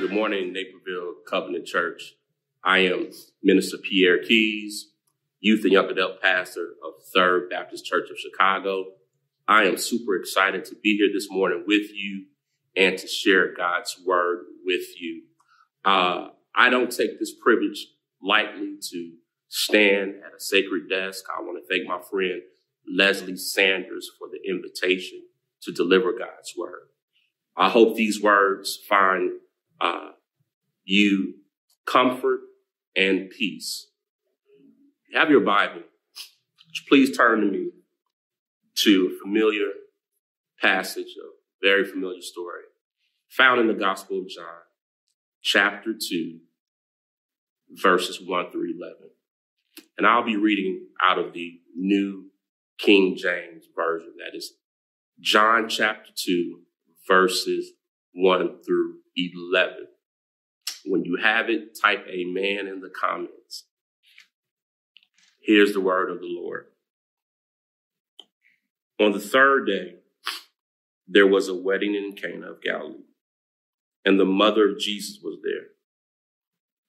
Good morning, Naperville Covenant Church. I am Minister Pierre Keys, youth and young adult pastor of Third Baptist Church of Chicago. I am super excited to be here this morning with you and to share God's word with you. Uh, I don't take this privilege lightly to stand at a sacred desk. I want to thank my friend Leslie Sanders for the invitation to deliver God's word. I hope these words find uh, you comfort and peace. Have your Bible. Please turn to me to a familiar passage, a very familiar story, found in the Gospel of John, chapter 2, verses 1 through 11. And I'll be reading out of the New King James Version. That is John chapter 2, verses 1 through 11. When you have it, type amen in the comments. Here's the word of the Lord. On the third day, there was a wedding in Cana of Galilee, and the mother of Jesus was there.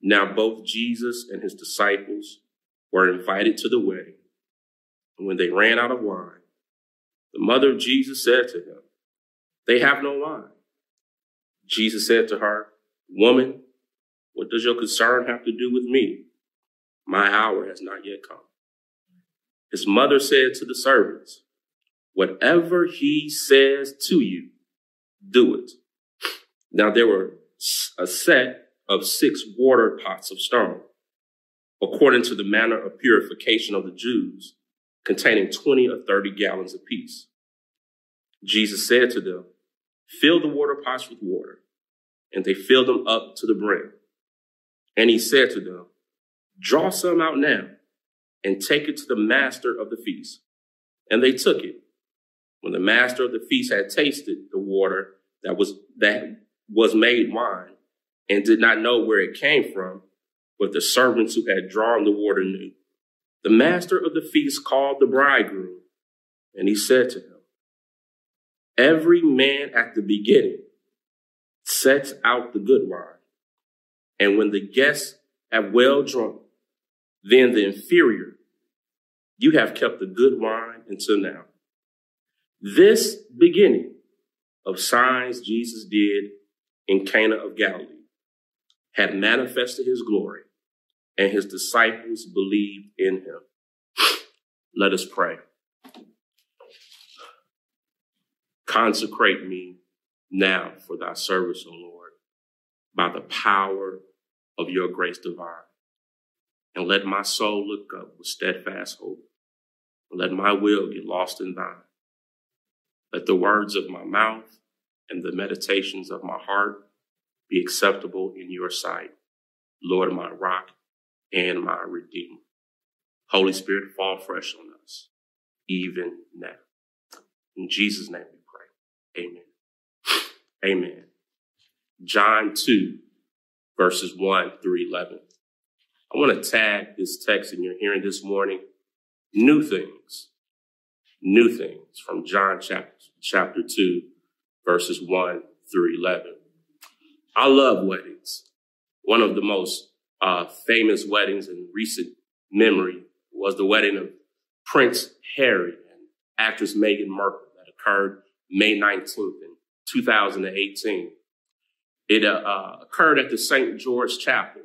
Now, both Jesus and his disciples were invited to the wedding. And when they ran out of wine, the mother of Jesus said to him, They have no wine. Jesus said to her, Woman, what does your concern have to do with me? My hour has not yet come. His mother said to the servants, Whatever he says to you, do it. Now there were a set of six water pots of stone, according to the manner of purification of the Jews, containing 20 or 30 gallons apiece. Jesus said to them, Fill the water pots with water and they filled them up to the brim. And he said to them, Draw some out now and take it to the master of the feast. And they took it. When the master of the feast had tasted the water that was, that was made wine and did not know where it came from, but the servants who had drawn the water knew. The master of the feast called the bridegroom and he said to him, Every man at the beginning sets out the good wine. And when the guests have well drunk, then the inferior, you have kept the good wine until now. This beginning of signs Jesus did in Cana of Galilee had manifested his glory, and his disciples believed in him. Let us pray. Consecrate me now for thy service, O Lord, by the power of your grace divine. And let my soul look up with steadfast hope. And let my will be lost in thine. Let the words of my mouth and the meditations of my heart be acceptable in your sight, Lord, my rock and my redeemer. Holy Spirit, fall fresh on us, even now. In Jesus' name we pray. Amen. Amen. John 2, verses 1 through 11. I want to tag this text in your hearing this morning. New things. New things from John chapter, chapter 2, verses 1 through 11. I love weddings. One of the most uh, famous weddings in recent memory was the wedding of Prince Harry and actress Meghan Markle that occurred May 19th in 2018. It uh, uh, occurred at the St. George Chapel.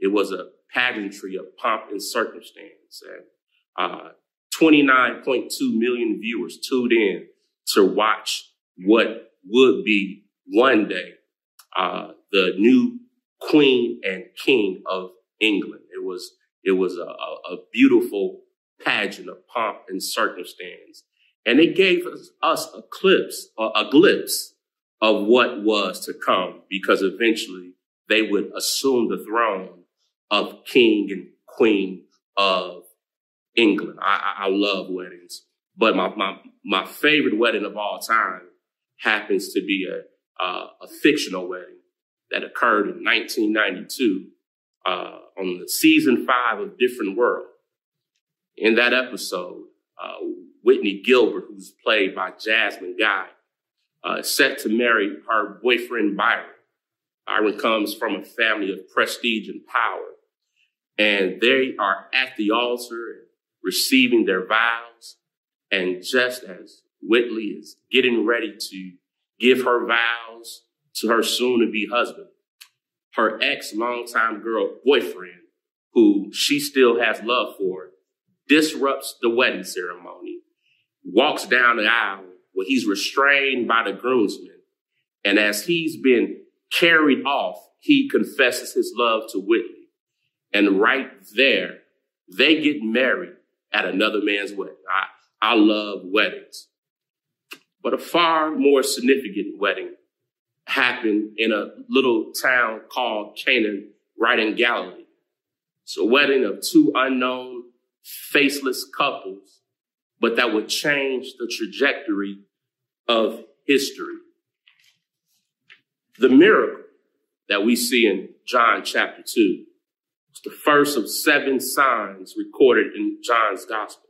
It was a pageantry of pomp and circumstance. And uh, 29.2 million viewers tuned in to watch what would be one day uh, the new queen and king of England. It was it was a, a, beautiful pageant of pomp and circumstance, and it gave us, us a glimpse, a, a glimpse of what was to come because eventually they would assume the throne of king and queen of England. I, I love weddings, but my, my, my favorite wedding of all time happens to be a, uh, a fictional wedding that occurred in 1992 uh, on the season five of Different World. In that episode, uh, Whitley Gilbert, who's played by Jasmine Guy, uh, set to marry her boyfriend Byron. Byron comes from a family of prestige and power, and they are at the altar receiving their vows. And just as Whitley is getting ready to give her vows to her soon to be husband, her ex longtime girl boyfriend, who she still has love for, disrupts the wedding ceremony, walks down the aisle where he's restrained by the groomsmen. And as he's been carried off, he confesses his love to Whitley. And right there, they get married at another man's wedding. I, I love weddings. But a far more significant wedding happened in a little town called Canaan, right in Galilee. It's a wedding of two unknown, faceless couples, but that would change the trajectory of history. The miracle that we see in John chapter 2 is the first of seven signs recorded in John's gospel.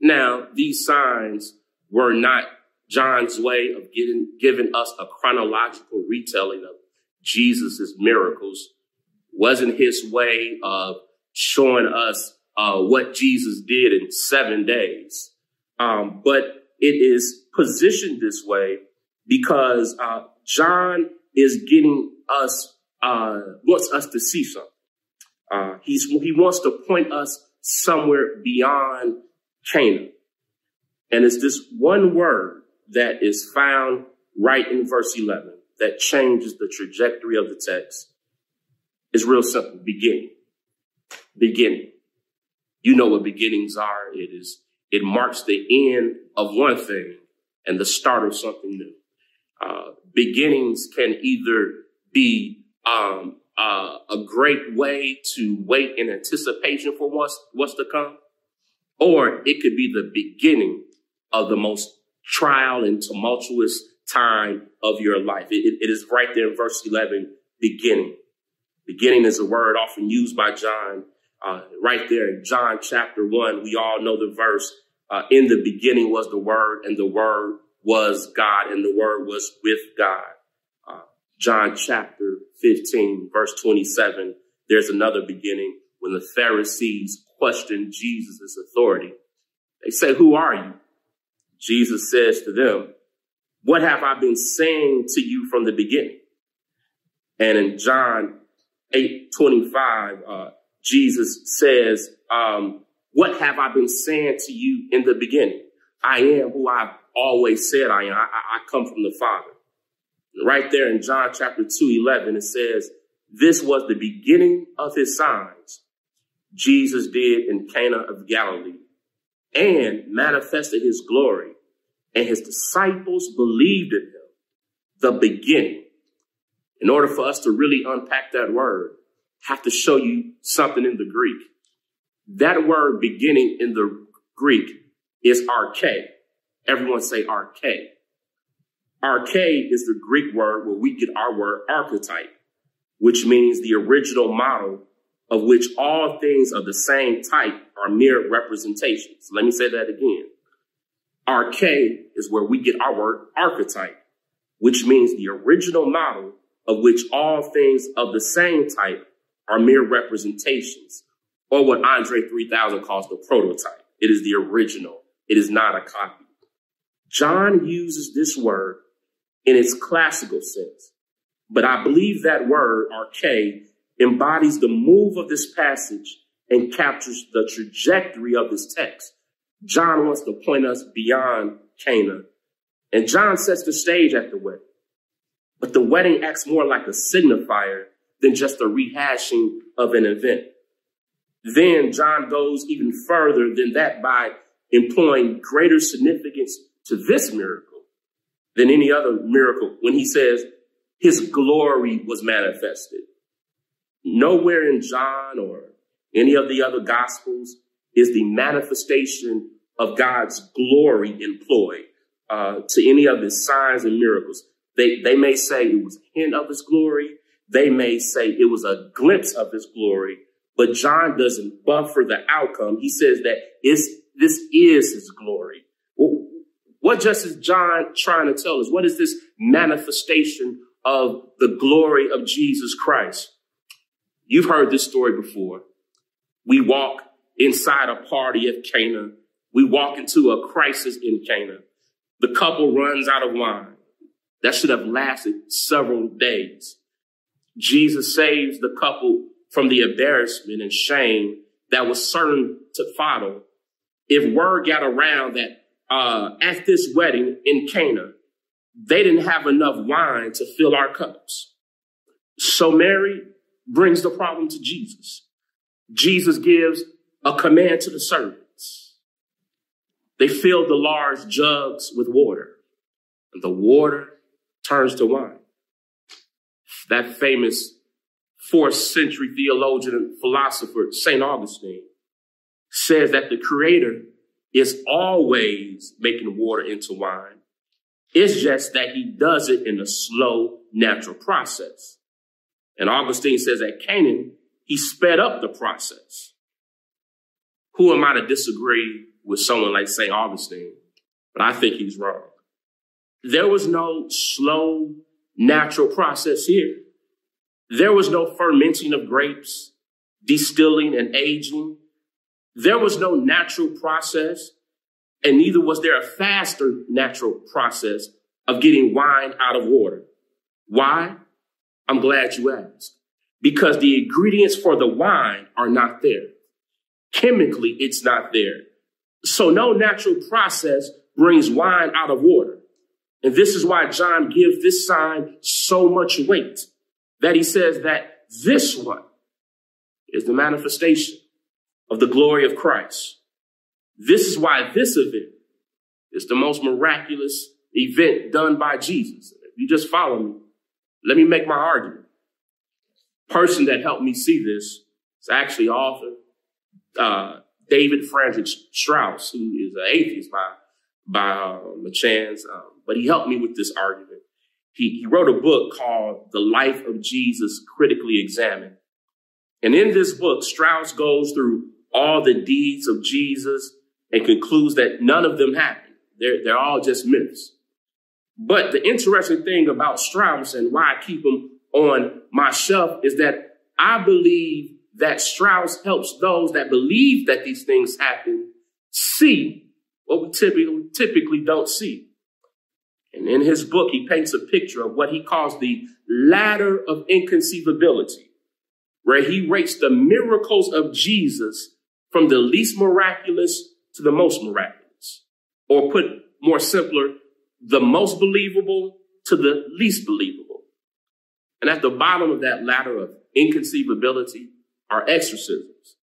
Now, these signs were not John's way of getting, giving us a chronological retelling of Jesus' miracles, wasn't his way of showing us uh, what Jesus did in seven days. Um, but it is positioned this way because uh, John is getting us, uh, wants us to see something. Uh, he's, he wants to point us somewhere beyond Canaan. And it's this one word that is found right in verse 11 that changes the trajectory of the text. It's real simple. Beginning. Beginning. You know what beginnings are. It is, it marks the end of one thing and the start of something new. Uh, beginnings can either be um, uh, a great way to wait in anticipation for what's, what's to come, or it could be the beginning of the most trial and tumultuous time of your life. it, it, it is right there in verse 11, beginning. Beginning is a word often used by John. Uh, right there in John chapter 1, we all know the verse. Uh, in the beginning was the Word, and the Word was God, and the Word was with God. Uh, John chapter 15, verse 27, there's another beginning when the Pharisees questioned Jesus' authority. They say, Who are you? Jesus says to them, What have I been saying to you from the beginning? And in John 8 25, uh, Jesus says, um, What have I been saying to you in the beginning? I am who I've always said I am. I, I come from the Father. Right there in John chapter 2 11, it says, This was the beginning of his signs Jesus did in Cana of Galilee and manifested his glory, and his disciples believed in him. The beginning. In order for us to really unpack that word, have to show you something in the Greek. That word beginning in the Greek is arche. Everyone say arche. Arche is the Greek word where we get our word archetype, which means the original model of which all things of the same type are mere representations. Let me say that again. Arche is where we get our word archetype, which means the original model of which all things of the same type are mere representations, or what Andre 3000 calls the prototype. It is the original. It is not a copy. John uses this word in its classical sense, but I believe that word, arche, embodies the move of this passage and captures the trajectory of this text. John wants to point us beyond Cana. And John sets the stage at the wedding. But the wedding acts more like a signifier than just a rehashing of an event. Then John goes even further than that by employing greater significance to this miracle than any other miracle when he says his glory was manifested. Nowhere in John or any of the other gospels is the manifestation of God's glory employed uh, to any of his signs and miracles. They, they may say it was a hint of his glory. They may say it was a glimpse of his glory, but John doesn't buffer the outcome. He says that it's, this is his glory. What just is John trying to tell us? What is this manifestation of the glory of Jesus Christ. You've heard this story before. We walk inside a party at Cana. We walk into a crisis in Cana. The couple runs out of wine. That should have lasted several days. Jesus saves the couple from the embarrassment and shame that was certain to follow if word got around that uh, at this wedding in Cana, they didn't have enough wine to fill our cups. So Mary brings the problem to Jesus. Jesus gives a command to the servants. They fill the large jugs with water, and the water turns to wine. That famous fourth century theologian and philosopher, St. Augustine, says that the creator is always making water into wine. It's just that he does it in a slow, natural process. And Augustine says at Canaan, he sped up the process. Who am I to disagree with someone like St. Augustine? But I think he's wrong. There was no slow, natural process here. There was no fermenting of grapes, distilling and aging. There was no natural process, and neither was there a faster natural process of getting wine out of water. Why? I'm glad you asked. Because the ingredients for the wine are not there. Chemically, it's not there. So no natural process brings wine out of water. And this is why John gives this sign so much weight that he says that this one is the manifestation of the glory of Christ. This is why this event is the most miraculous event done by Jesus. If you just follow me, let me make my argument. Person that helped me see this is actually author uh, David Friedrich Strauss, who is an atheist by by um, a chance, um, but he helped me with this argument. He, he wrote a book called The Life of Jesus Critically Examined. And in this book, Strauss goes through all the deeds of Jesus and concludes that none of them happened. They're, they're all just myths. But the interesting thing about Strauss and why I keep him on my shelf is that I believe that Strauss helps those that believe that these things happen see what we typically, typically don't see. And in his book, he paints a picture of what he calls the ladder of inconceivability, where he rates the miracles of Jesus from the least miraculous to the most miraculous. Or put more simpler, the most believable to the least believable. And at the bottom of that ladder of inconceivability are exorcisms.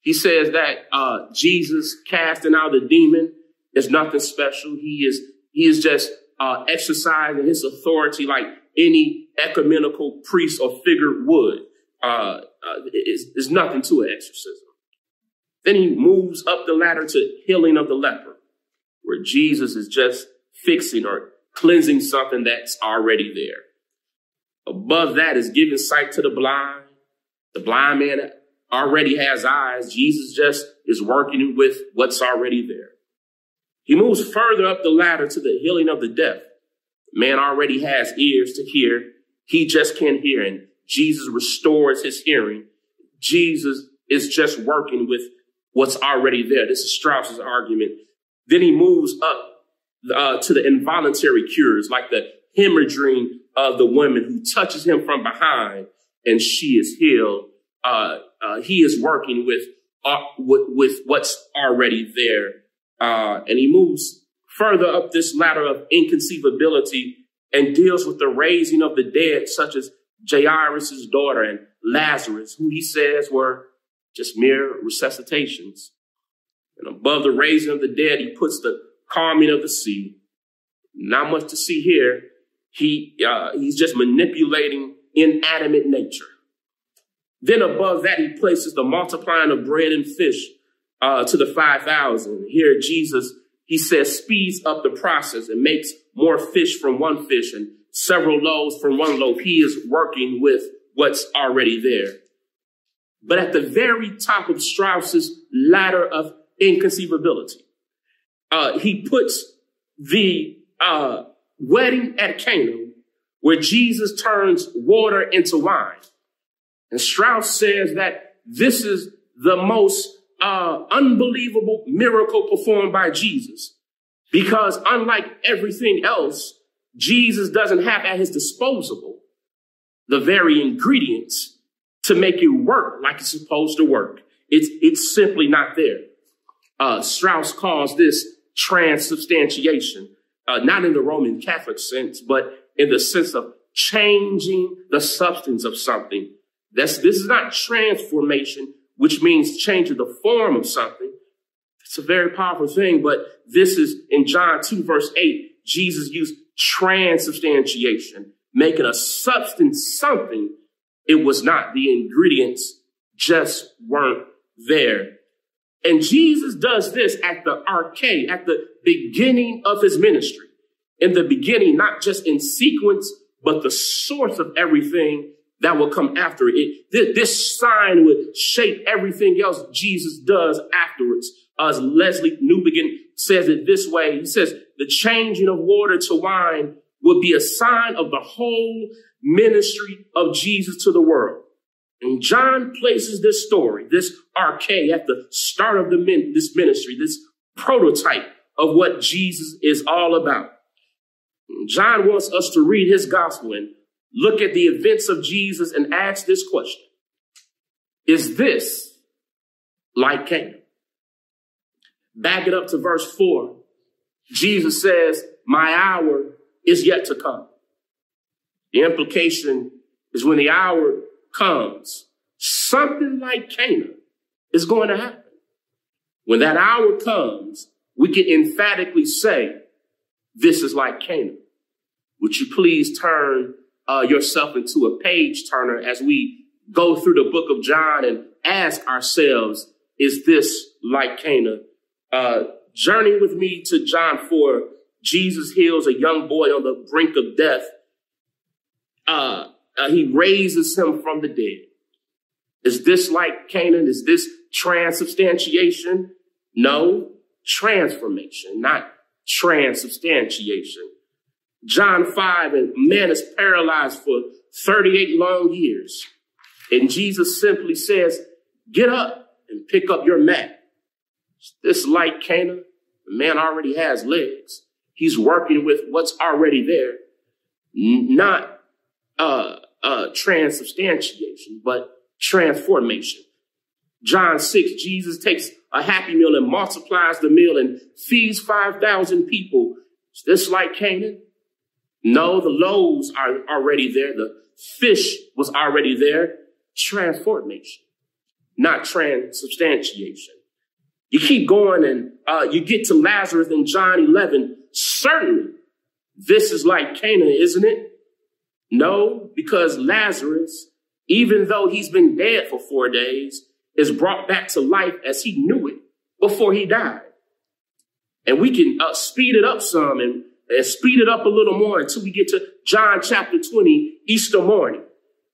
He says that uh, Jesus casting out the demon is nothing special. He is he is just uh, exercising his authority like any ecumenical priest or figure would. Uh, uh, nothing to an exorcism. Then he moves up the ladder to healing of the leper, where Jesus is just fixing or cleansing something that's already there. Above that is giving sight to the blind. The blind man already has eyes. Jesus just is working with what's already there. He moves further up the ladder to the healing of the deaf. Man already has ears to hear. He just can't hear. And Jesus restores his hearing. Jesus is just working with what's already there. This is Strauss's argument. Then he moves up uh, to the involuntary cures, like the hemorrhaging of the woman who touches him from behind and she is healed. Uh, uh, he is working with, uh, with, with what's already there. Uh, and he moves further up this ladder of inconceivability and deals with the raising of the dead, such as Jairus' daughter and Lazarus, who he says were just mere resuscitations. And above the raising of the dead, he puts the calming of the sea. Not much to see here. He, uh, he's just manipulating inanimate nature. Then above that, he places the multiplying of bread and fish uh, to the 5,000. Here, Jesus, he says, speeds up the process and makes more fish from one fish and several loaves from one loaf. He is working with what's already there. But at the very top of Strauss's ladder of inconceivability, uh, he puts the uh, wedding at Cana where Jesus turns water into wine. And Strauss says that this is the most uh, unbelievable miracle performed by Jesus. Because unlike everything else, Jesus doesn't have at his disposal the very ingredients to make it work like it's supposed to work. It's, it's simply not there. Uh, Strauss calls this transubstantiation, uh, not in the Roman Catholic sense, but in the sense of changing the substance of something. That's, this is not transformation, which means changing the form of something. It's a very powerful thing, but this is in John 2 verse 8, Jesus used transubstantiation, making a substance something it was not. The ingredients just weren't there. And Jesus does this at the arche, at the beginning of his ministry. In the beginning, not just in sequence, but the source of everything that will come after it. it this sign would shape everything else Jesus does afterwards. As Lesslie Newbigin says it this way, he says, the changing of water to wine would be a sign of the whole ministry of Jesus to the world. And John places this story, this arche at the start of the min- this ministry, this prototype of what Jesus is all about. John wants us to read his gospel and look at the events of Jesus and ask this question. Is this like Cana? Back it up to verse four. Jesus says, my hour is yet to come. The implication is when the hour comes, something like Cana is going to happen. When that hour comes, we can emphatically say, this is like Cana. Would you please turn uh, yourself into a page turner as we go through the book of John and ask ourselves, is this like Cana? Uh, journey with me to John 4. Jesus heals a young boy on the brink of death. Uh, uh, he raises him from the dead. Is this like Canaan? Is this transubstantiation? No, transformation, not transubstantiation. John 5, and man is paralyzed for 38 long years. And Jesus simply says, get up and pick up your mat. This like Cana, the man already has legs. He's working with what's already there, not uh, uh, transubstantiation, but transformation. John 6, Jesus takes a happy meal and multiplies the meal and feeds 5,000 people. Is this like Canaan? No, the loaves are already there. The fish was already there. Transformation, not transubstantiation. You keep going and uh, you get to Lazarus in John 11. Certainly, this is like Canaan, isn't it? No, because Lazarus, even though he's been dead for four days, is brought back to life as he knew it before he died. And we can uh, speed it up some and, and speed it up a little more until we get to John chapter 20, Easter morning,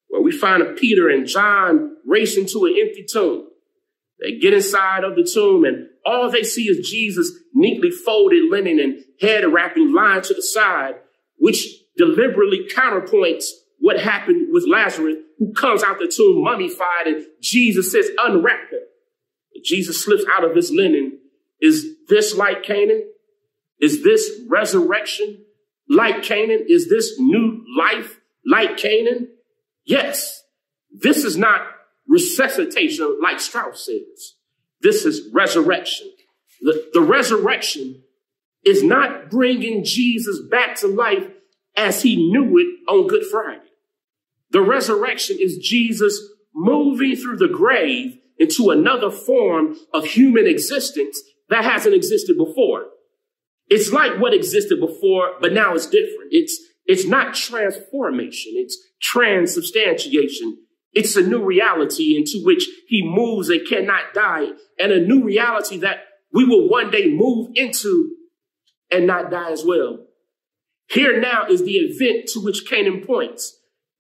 where we find Peter and John racing to an empty tomb. They get inside of the tomb and all they see is Jesus neatly folded linen and head wrapping lying to the side, which deliberately counterpoints what happened with Lazarus, who comes out the tomb mummified, and Jesus says, unwrap him. Jesus slips out of his linen. Is this like Canaan? Is this resurrection like Canaan? Is this new life like Canaan? Yes. This is not resuscitation like Strauss says. This is resurrection. The, the resurrection is not bringing Jesus back to life as he knew it on Good Friday. The resurrection is Jesus moving through the grave into another form of human existence that hasn't existed before. It's like what existed before, but now it's different. It's, it's not transformation. It's transubstantiation. It's a new reality into which he moves and cannot die and a new reality that we will one day move into and not die as well. Here now is the event to which Canaan points.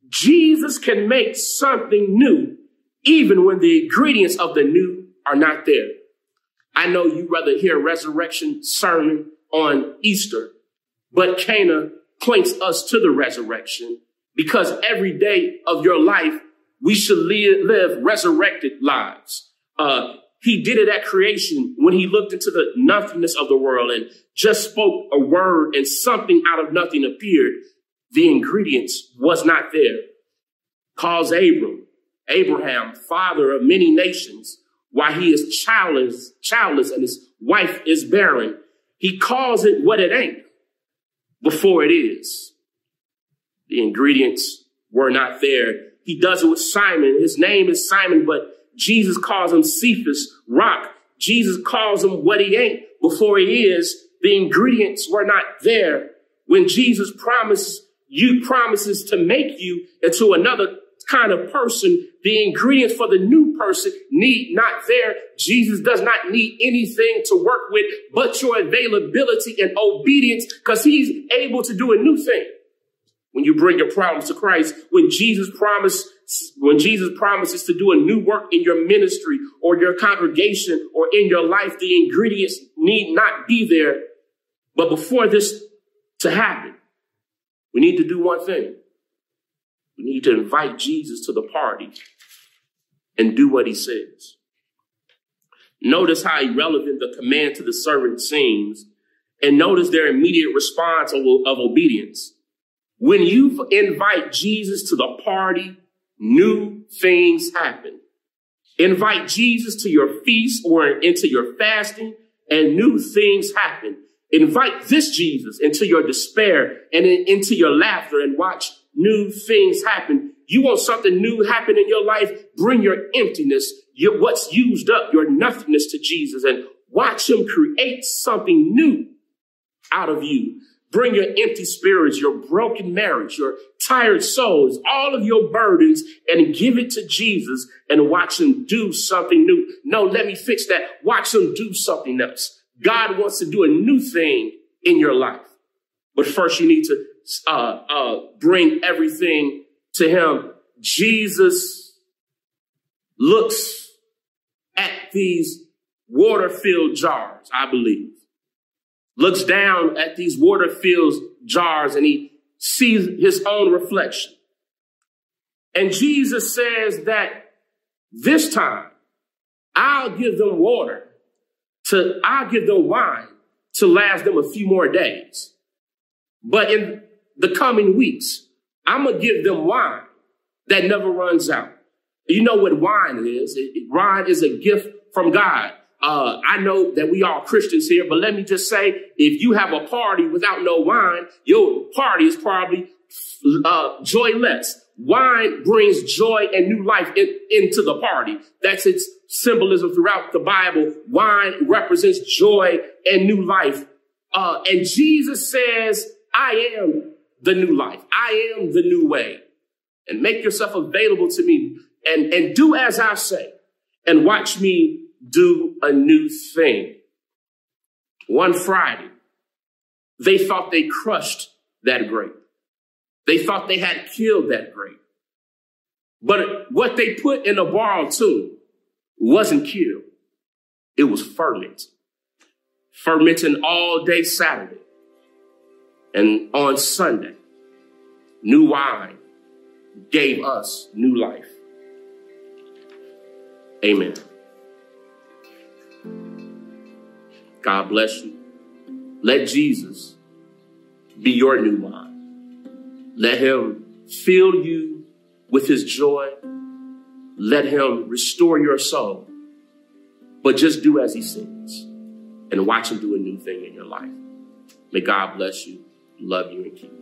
Jesus can make something new, even when the ingredients of the new are not there. I know you rather hear resurrection sermon on Easter, but Cana points us to the resurrection because every day of your life, we should live, resurrected lives. Uh, he did it at creation when he looked into the nothingness of the world and just spoke a word and something out of nothing appeared. The ingredients was not there. Calls Abram, Abraham, father of many nations, while he is childless, childless and his wife is barren. He calls it what it ain't before it is. The ingredients were not there. He does it with Simon. His name is Simon, but Jesus calls him Cephas, rock. Jesus calls him what he ain't before he is. The ingredients were not there. When Jesus promises, you promises to make you into another kind of person, the ingredients for the new person need not there. Jesus does not need anything to work with but your availability and obedience because he's able to do a new thing. When you bring your problems to Christ, when Jesus promised, when Jesus promises to do a new work in your ministry or your congregation or in your life, the ingredients need not be there. But before this to happen, we need to do one thing. We need to invite Jesus to the party and do what he says. Notice how irrelevant the command to the servant seems, and notice their immediate response of, of obedience. When you invite Jesus to the party, new things happen. Invite Jesus to your feast or into your fasting, and new things happen. Invite this Jesus into your despair and into your laughter and watch new things happen. You want something new happen in your life? Bring your emptiness, your, what's used up, your nothingness to Jesus and watch him create something new out of you. Bring your empty spirits, your broken marriage, your tired souls, all of your burdens and give it to Jesus and watch him do something new. No, let me fix that. Watch him do something else. God wants to do a new thing in your life. But first you need to uh, uh, bring everything to him. Jesus looks at these water filled jars, I believe looks down at these water filled jars and he sees his own reflection. And Jesus says that this time I'll give them water to, I'll give them wine to last them a few more days. But in the coming weeks, I'm going to give them wine that never runs out. You know what wine is? Wine is a gift from God. Uh, I know that we are Christians here, but let me just say, if you have a party without no wine, your party is probably uh, joyless. Wine brings joy and new life in, into the party. That's its symbolism throughout the Bible. Wine represents joy and new life. Uh, and Jesus says, I am the new life. I am the new way. And make yourself available to me and, and do as I say and watch me do a new thing. One Friday, they thought they crushed that grape. They thought they had killed that grape. But what they put in a barrel too wasn't killed. It was fermented. Fermenting all day Saturday. And on Sunday, new wine gave us new life. Amen. God bless you. Let Jesus be your new wine. Let him fill you with his joy. Let him restore your soul. But just do as he says and watch him do a new thing in your life. May God bless you, love you, and keep you.